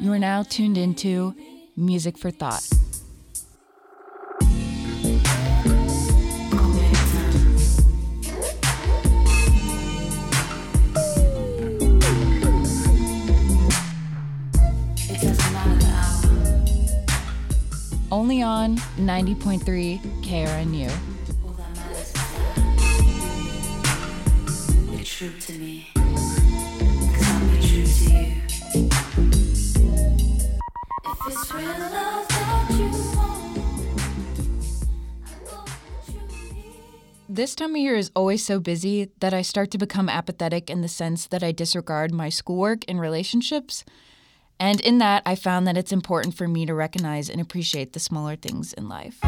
You are now tuned into Music for Thought. Only on 90.3 KRNU. to me. Cause I'll be true to you. This time of year is always so busy that I start to become apathetic in the sense that I disregard my schoolwork and relationships. And in that, I found that it's important for me to recognize and appreciate the smaller things in life.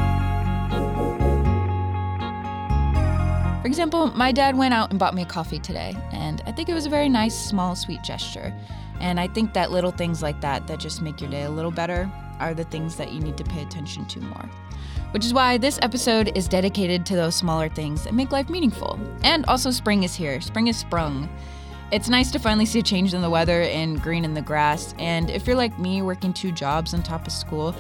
For example, my dad went out and bought me a coffee today, and I think it was a very nice, small, sweet gesture. And I think that little things like that that just make your day a little better are the things that you need to pay attention to more. Which is why this episode is dedicated to those smaller things that make life meaningful. And also, spring is here. Spring is sprung. It's nice to finally see a change in the weather and green in the grass. And if you're like me, working two jobs on top of school,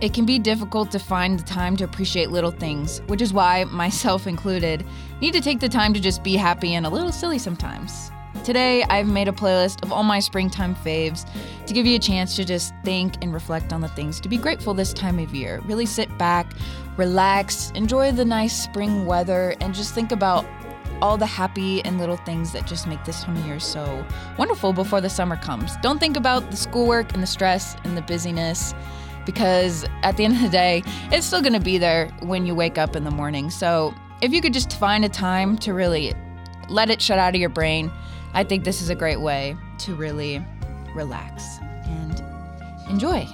it can be difficult to find the time to appreciate little things, which is why, myself included, need to take the time to just be happy and a little silly sometimes. Today, I've made a playlist of all my springtime faves to give you a chance to just think and reflect on the things to be grateful this time of year. Really sit back, relax, enjoy the nice spring weather, and just think about all the happy and little things that just make this time of year so wonderful before the summer comes. Don't think about the schoolwork and the stress and the busyness because at the end of the day, it's still going to be there when you wake up in the morning. So, if you could just find a time to really let it shut out of your brain, I think this is a great way to really relax and enjoy.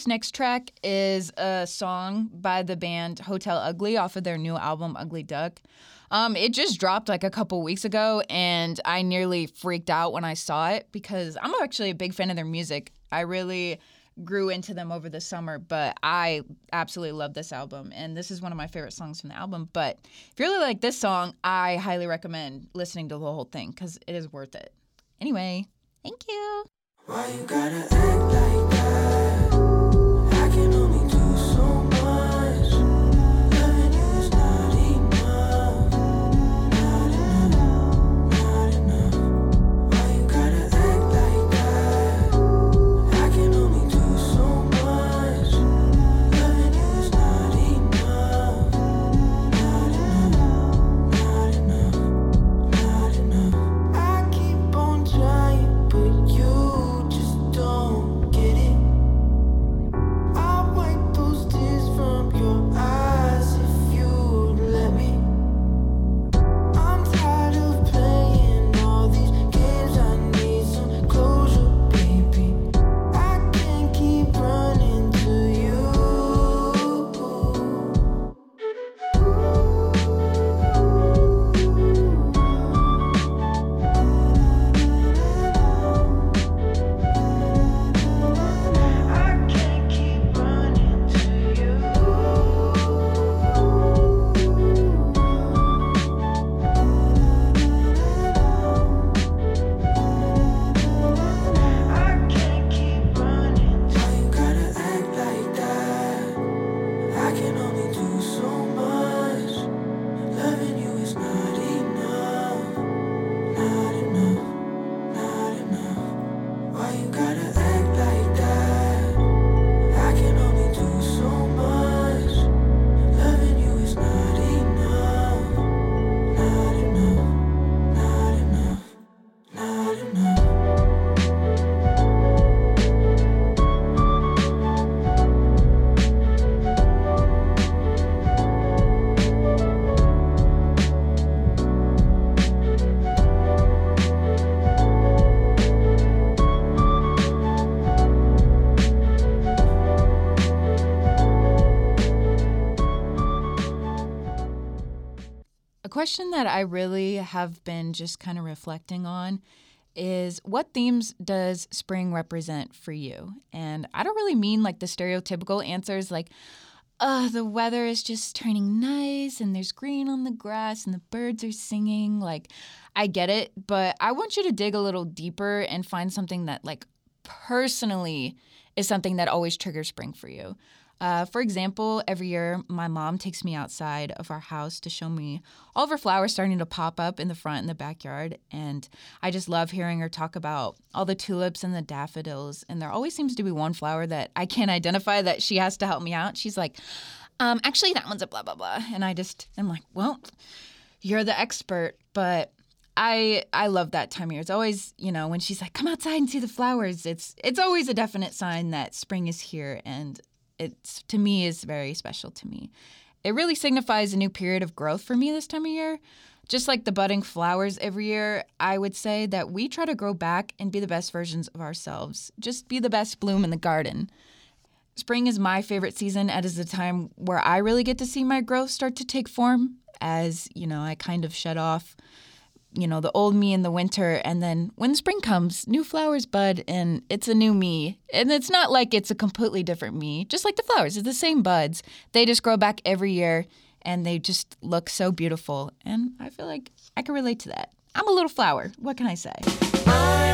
This next track is a song by the band Hotel Ugly off of their new album Ugly Duck. Um, it just dropped like a couple weeks ago, and I nearly freaked out when I saw it because I'm actually a big fan of their music. I really grew into them over the summer, but I absolutely love this album, and this is one of my favorite songs from the album. But if you really like this song, I highly recommend listening to the whole thing because it is worth it. Anyway, thank you. Question that I really have been just kind of reflecting on is what themes does spring represent for you? And I don't really mean like the stereotypical answers like, uh, the weather is just turning nice and there's green on the grass and the birds are singing. Like, I get it, but I want you to dig a little deeper and find something that, like, personally is something that always triggers spring for you. Uh, for example, every year my mom takes me outside of our house to show me all of her flowers starting to pop up in the front and the backyard. And I just love hearing her talk about all the tulips and the daffodils. And there always seems to be one flower that I can't identify that she has to help me out. She's like, um, actually, that one's a blah, blah, blah. And I just, I'm like, well, you're the expert. But I I love that time of year. It's always, you know, when she's like, "Come outside and see the flowers." It's it's always a definite sign that spring is here and it's to me is very special to me. It really signifies a new period of growth for me this time of year. Just like the budding flowers every year, I would say that we try to grow back and be the best versions of ourselves. Just be the best bloom in the garden. Spring is my favorite season. and It is a time where I really get to see my growth start to take form as, you know, I kind of shut off you know, the old me in the winter. And then when spring comes, new flowers bud and it's a new me. And it's not like it's a completely different me, just like the flowers, it's the same buds. They just grow back every year and they just look so beautiful. And I feel like I can relate to that. I'm a little flower. What can I say? I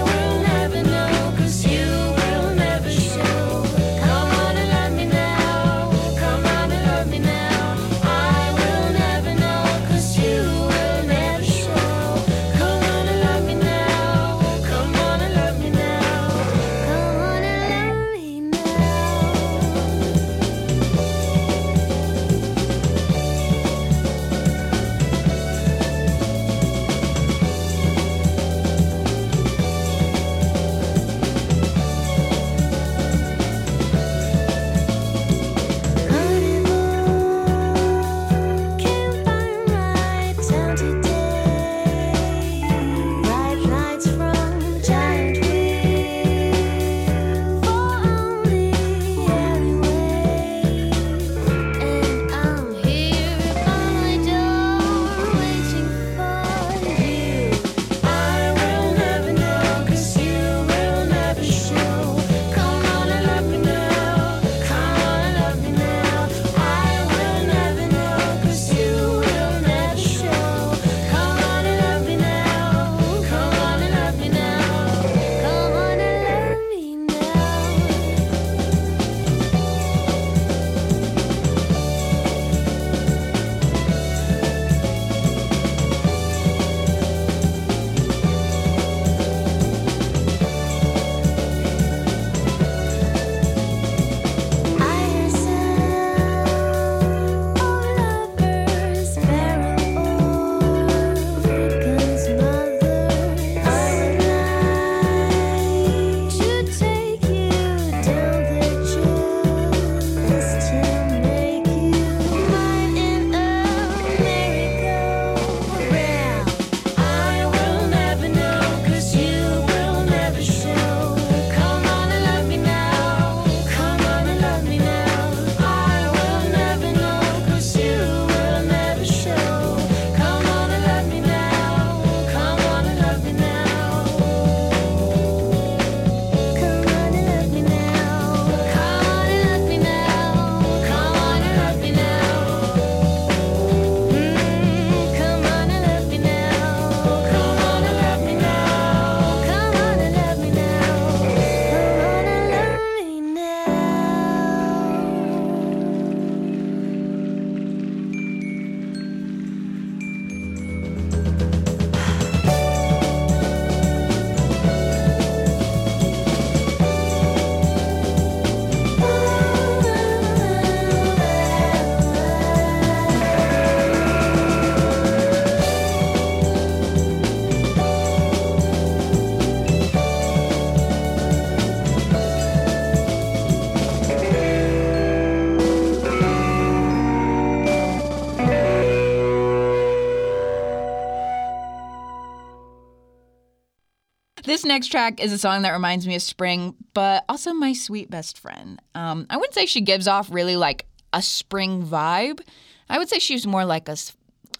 next track is a song that reminds me of spring, but also my sweet best friend. Um, I wouldn't say she gives off really like a spring vibe. I would say she's more like a,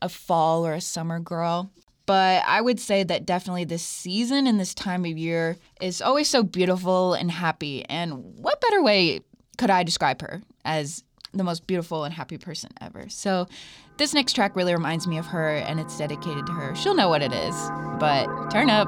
a fall or a summer girl. But I would say that definitely this season and this time of year is always so beautiful and happy. And what better way could I describe her as the most beautiful and happy person ever? So this next track really reminds me of her and it's dedicated to her. She'll know what it is, but turn up.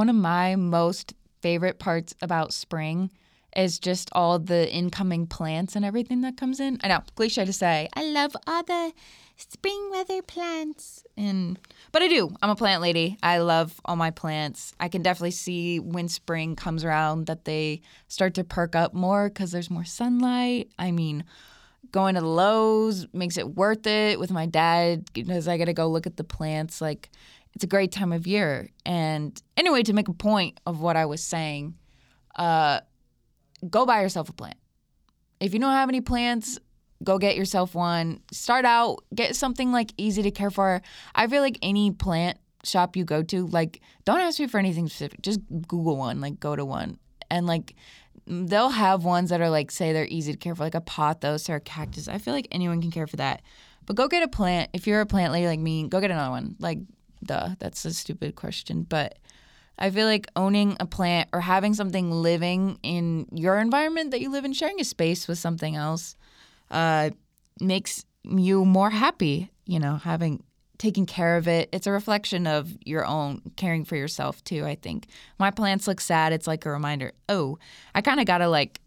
One of my most favorite parts about spring is just all the incoming plants and everything that comes in. I know, cliche to say, I love all the spring weather plants. And but I do. I'm a plant lady. I love all my plants. I can definitely see when spring comes around that they start to perk up more cuz there's more sunlight. I mean, going to the Lowe's makes it worth it with my dad because I got to go look at the plants like it's a great time of year. And anyway, to make a point of what I was saying, uh go buy yourself a plant. If you don't have any plants, go get yourself one. Start out, get something like easy to care for. I feel like any plant shop you go to, like, don't ask me for anything specific. Just Google one, like, go to one. And, like, they'll have ones that are like, say they're easy to care for, like a pothos or a cactus. I feel like anyone can care for that. But go get a plant. If you're a plant lady like me, go get another one. Like, duh, that's a stupid question. But I feel like owning a plant or having something living in your environment that you live in, sharing a space with something else, uh, makes you more happy. You know, having taking care of it. It's a reflection of your own caring for yourself too. I think my plants look sad. It's like a reminder. Oh, I kind of gotta like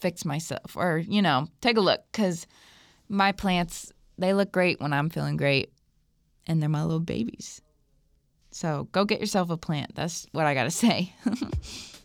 fix myself, or you know, take a look because my plants they look great when I'm feeling great, and they're my little babies. So go get yourself a plant. That's what I gotta say.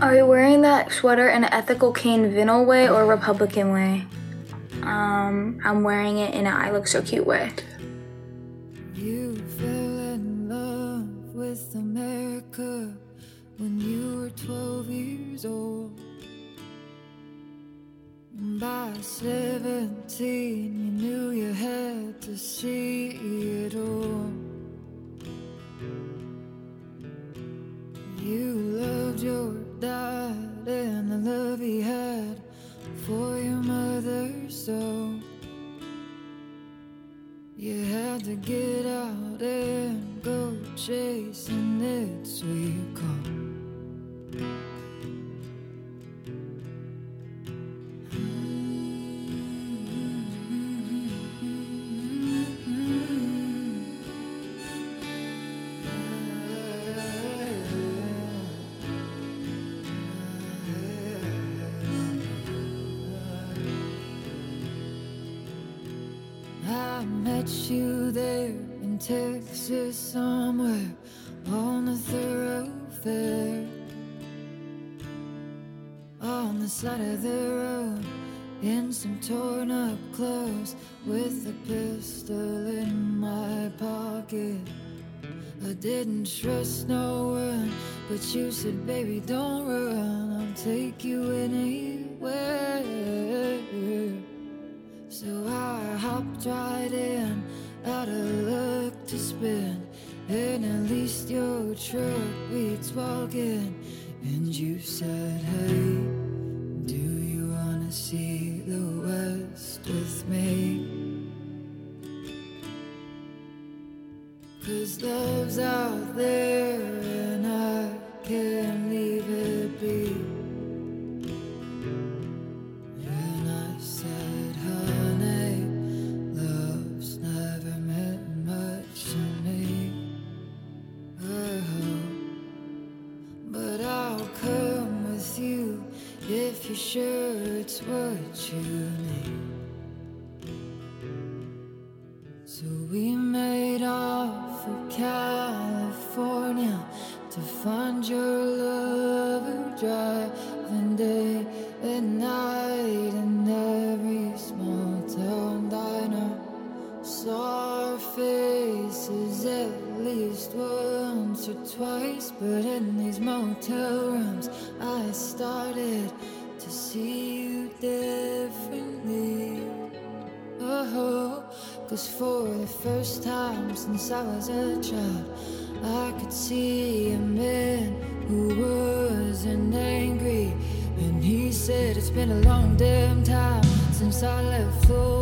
Are you wearing that sweater in an ethical Kane Vinyl way or Republican way? Um, I'm wearing it in an I look so cute way. hours with a pistol in my pocket. I didn't trust no one, but you said, baby, don't run, I'll take you other been a long damn time since I left home.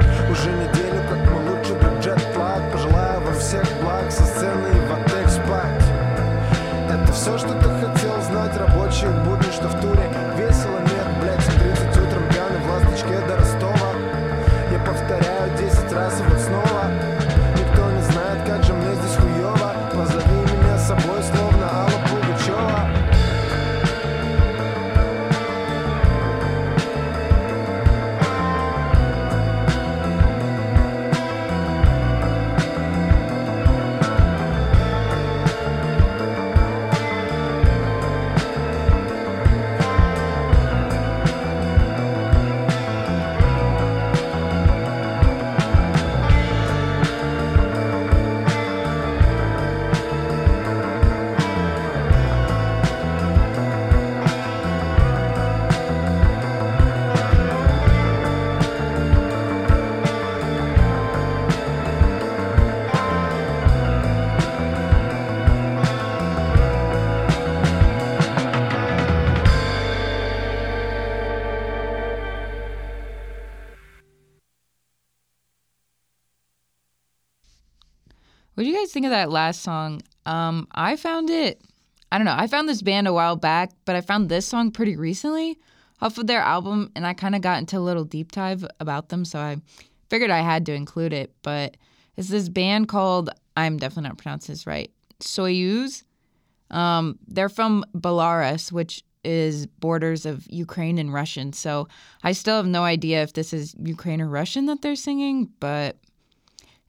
it. Think of that last song? Um, I found it. I don't know. I found this band a while back, but I found this song pretty recently off of their album, and I kind of got into a little deep dive about them, so I figured I had to include it. But it's this band called I'm definitely not pronouncing this right. Soyuz. Um, they're from Belarus, which is borders of Ukraine and Russian. So I still have no idea if this is Ukraine or Russian that they're singing, but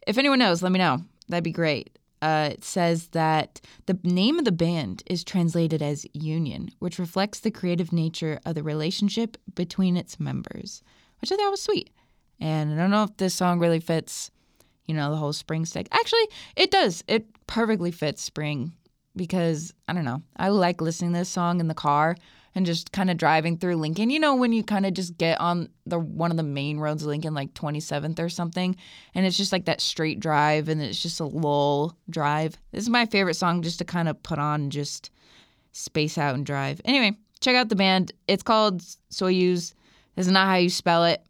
if anyone knows, let me know. That'd be great. Uh, it says that the name of the band is translated as union, which reflects the creative nature of the relationship between its members, which I thought was sweet. And I don't know if this song really fits, you know, the whole spring stick. Actually, it does. It perfectly fits spring because I don't know. I like listening to this song in the car and just kind of driving through Lincoln. You know, when you kind of just get on the one of the main roads, Lincoln, like 27th or something, and it's just like that straight drive and it's just a lull drive. This is my favorite song just to kind of put on and just space out and drive. Anyway, check out the band. It's called Soyuz. This is not how you spell it.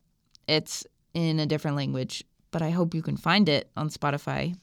It's in a different language, but I hope you can find it on Spotify.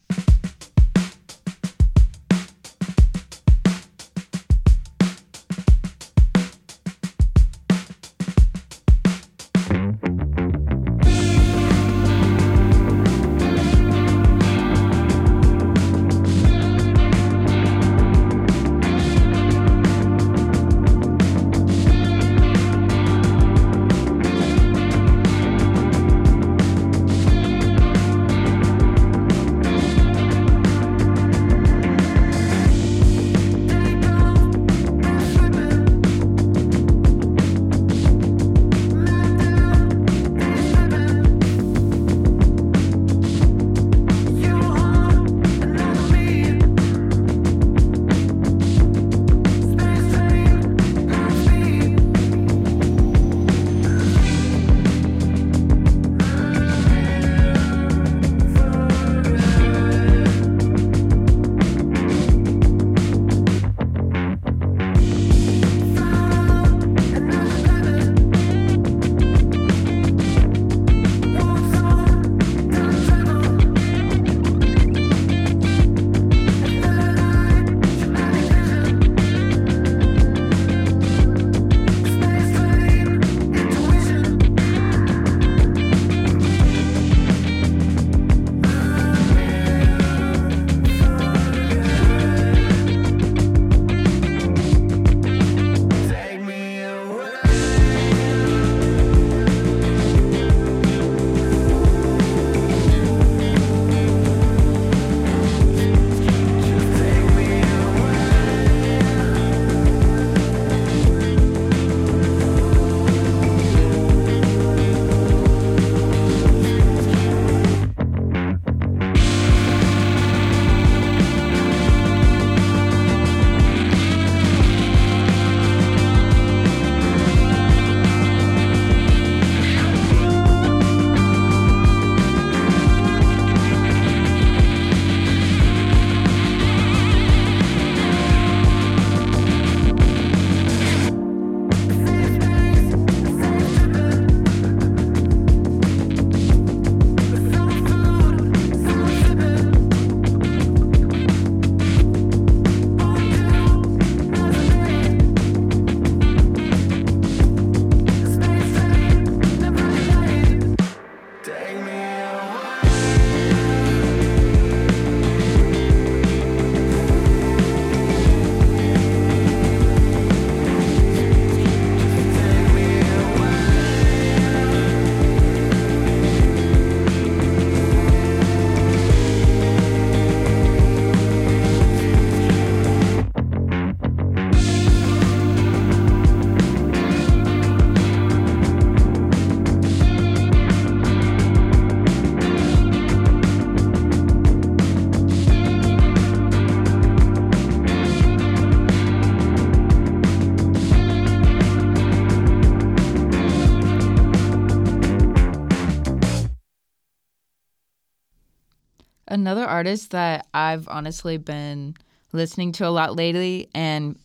Another artist that I've honestly been listening to a lot lately, and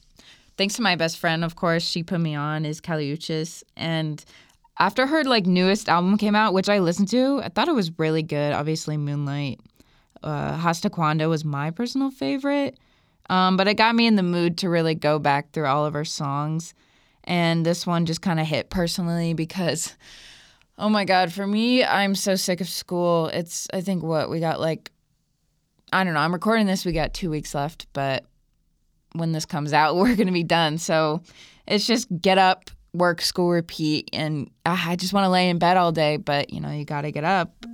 thanks to my best friend, of course, she put me on, is Kali Uchis. And after her like newest album came out, which I listened to, I thought it was really good. Obviously, Moonlight. Uh, Hasta Cuando was my personal favorite. Um, but it got me in the mood to really go back through all of her songs. And this one just kind of hit personally because, oh my God, for me, I'm so sick of school. It's, I think, what we got like, I don't know, I'm recording this, we got two weeks left, but when this comes out, we're going to be done. So it's just get up, work, school, repeat. And ah, I just want to lay in bed all day, but you know, you got to get up.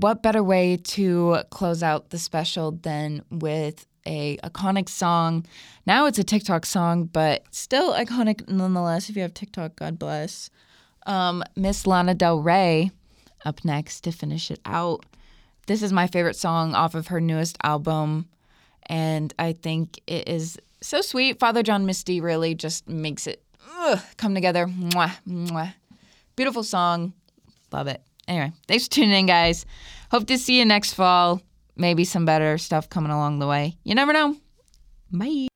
What better way to close out the special than with a iconic song? Now it's a TikTok song, but still iconic nonetheless. If you have TikTok, God bless. Um, Miss Lana Del Rey up next to finish it out. This is my favorite song off of her newest album, and I think it is so sweet. Father John Misty really just makes it ugh, come together. Mwah, mwah. Beautiful song. Love it. Anyway, thanks for tuning in, guys. Hope to see you next fall. Maybe some better stuff coming along the way. You never know. Bye.